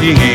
the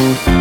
Música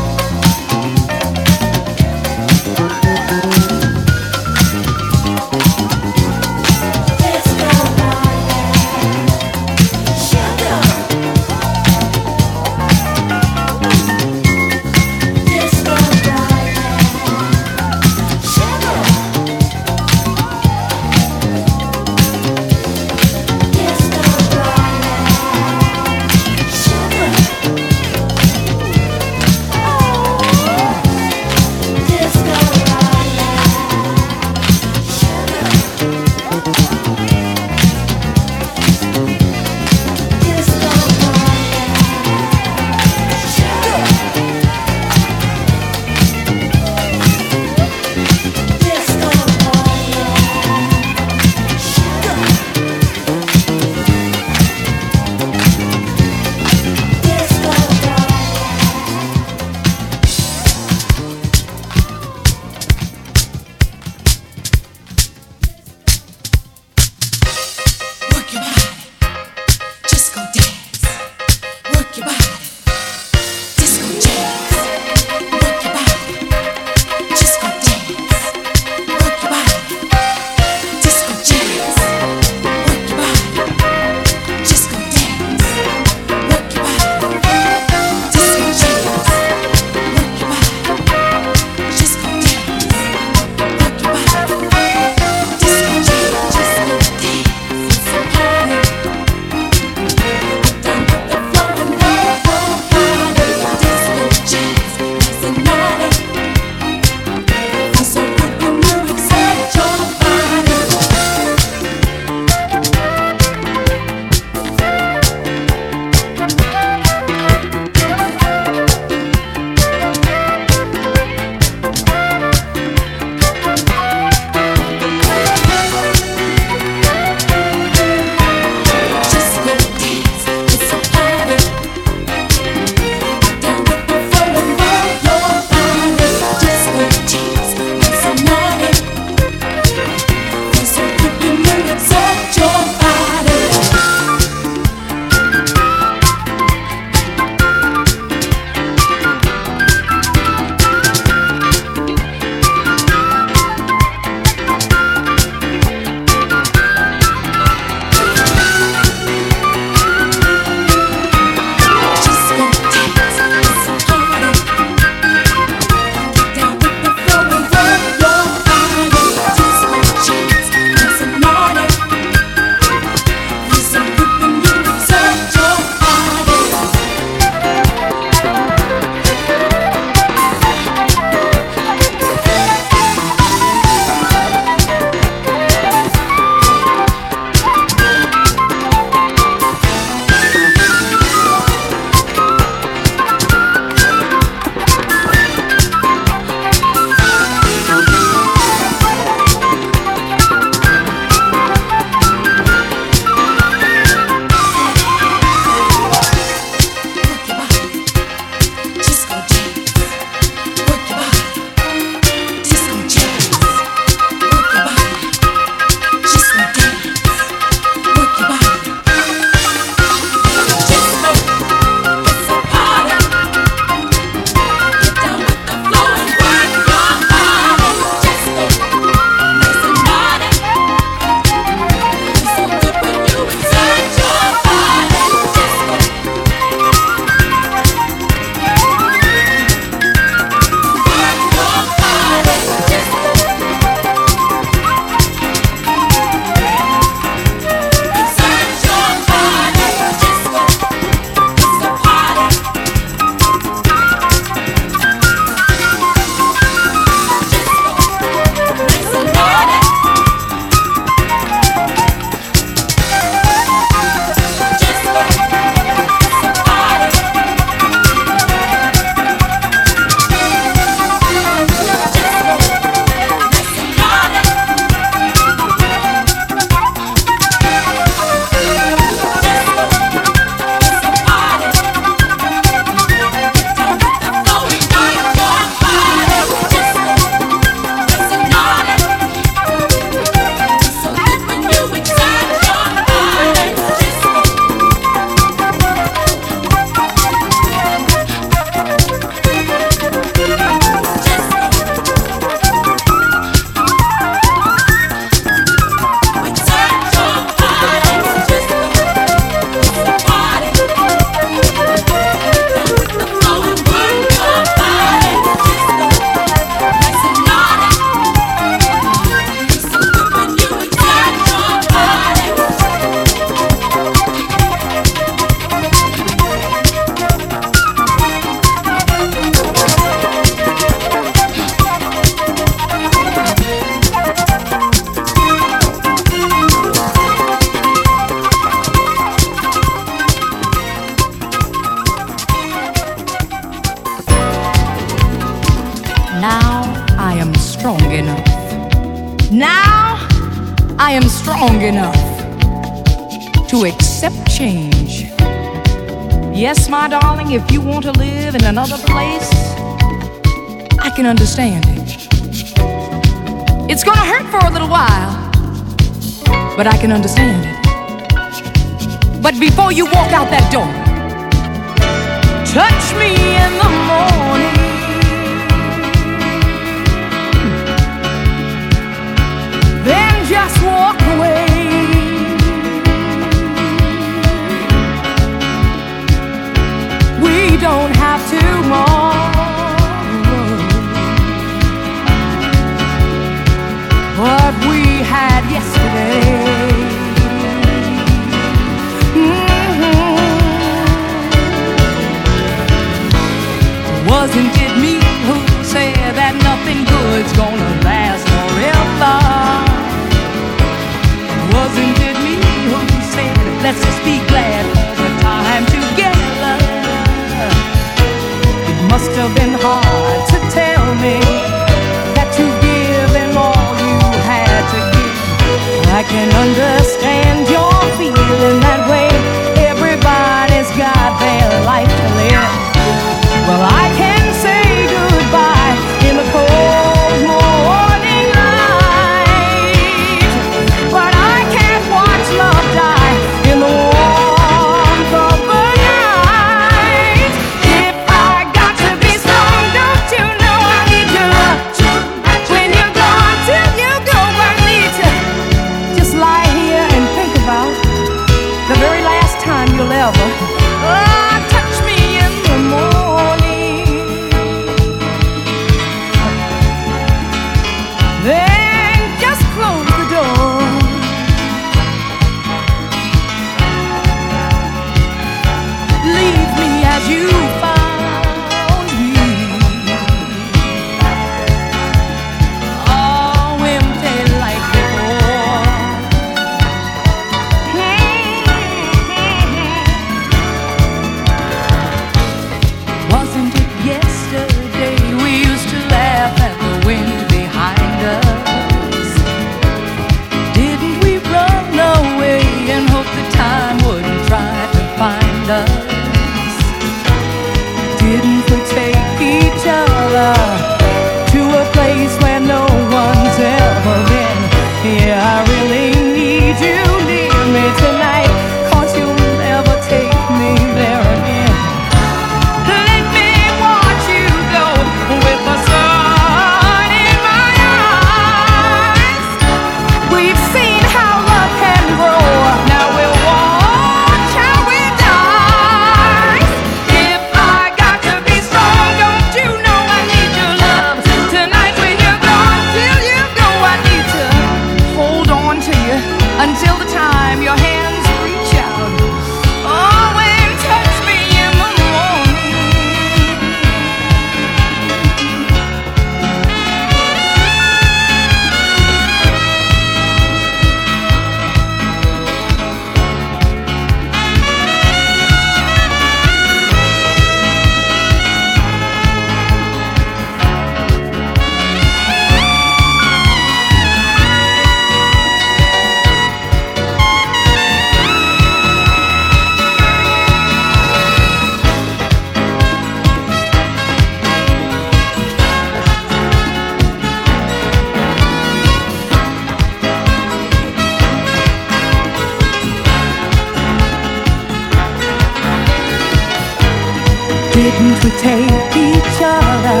Didn't we take each other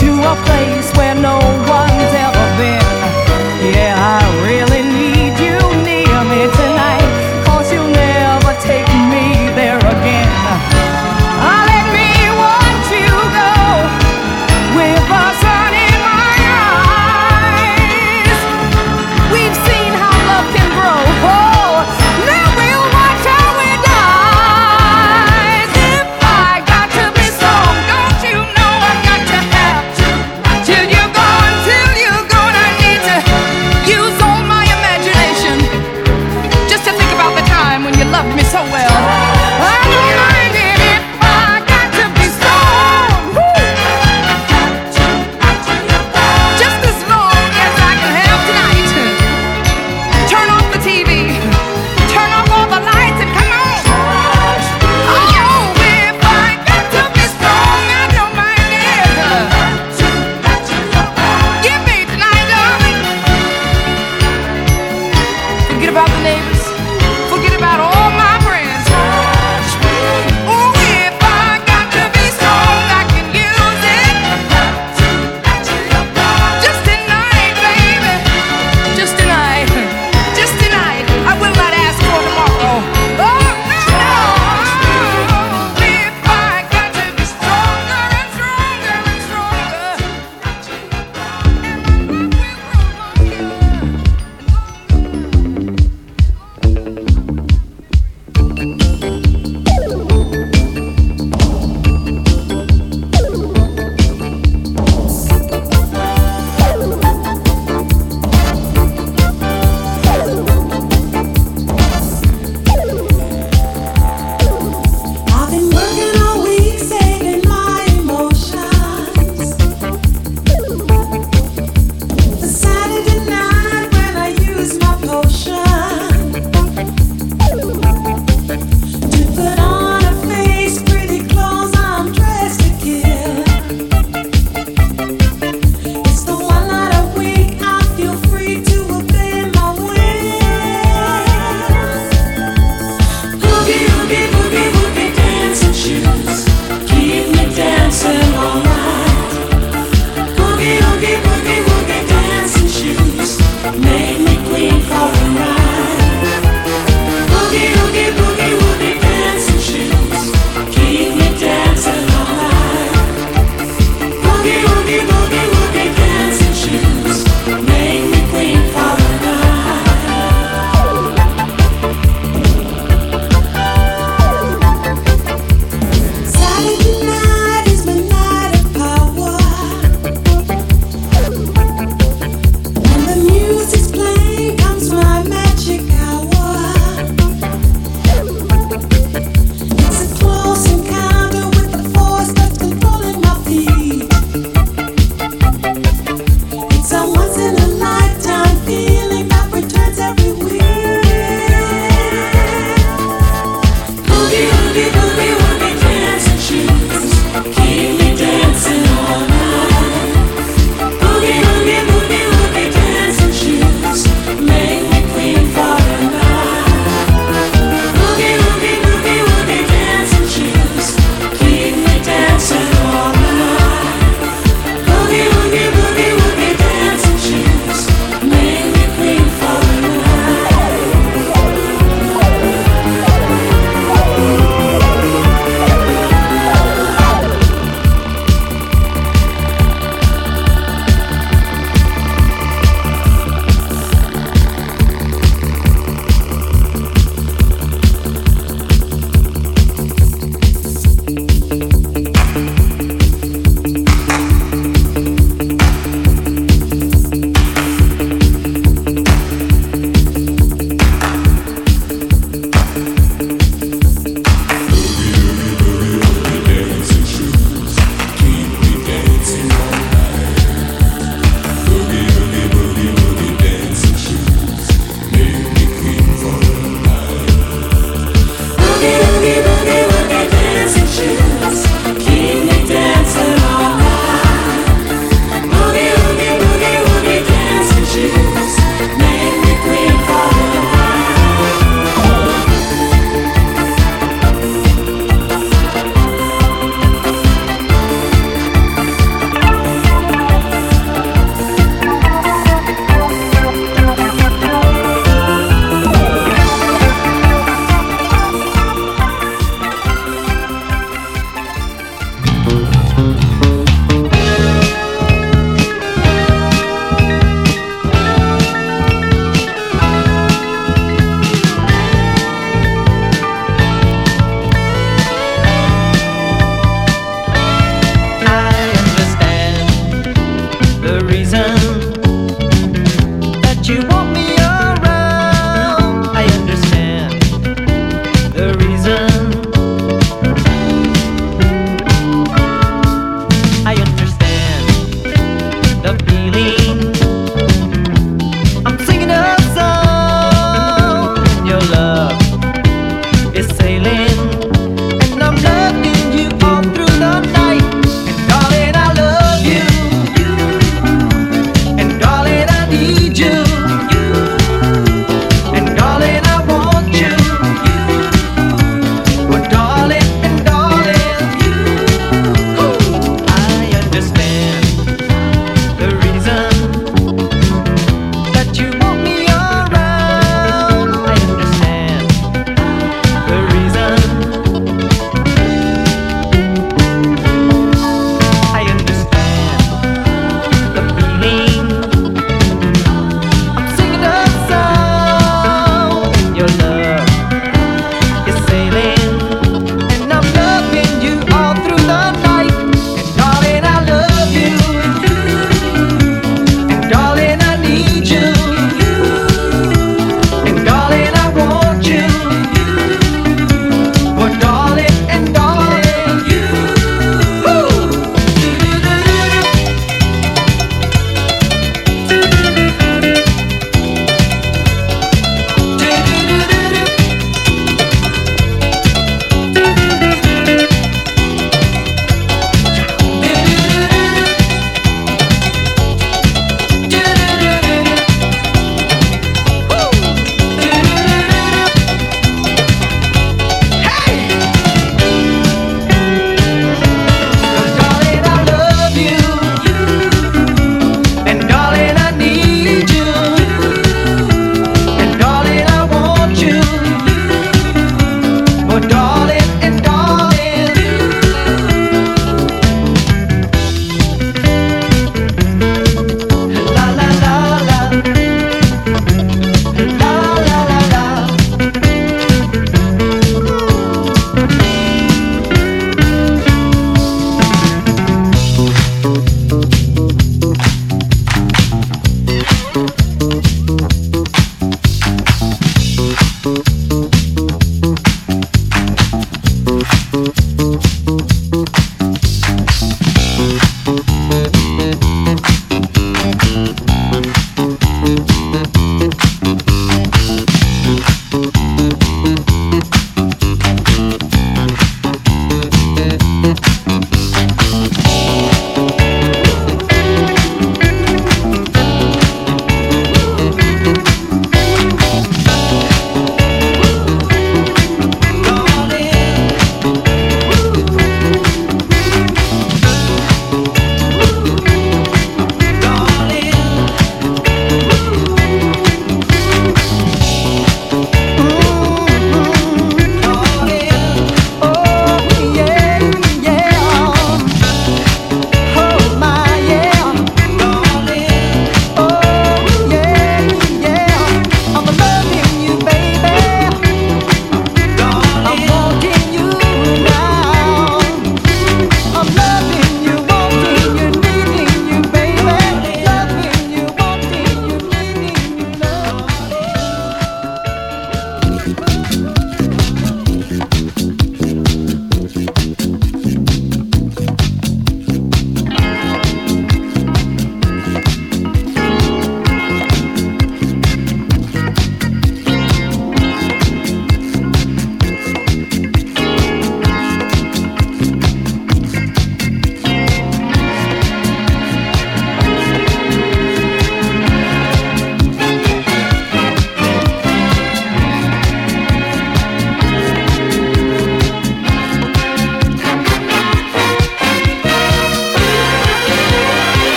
to a place where no one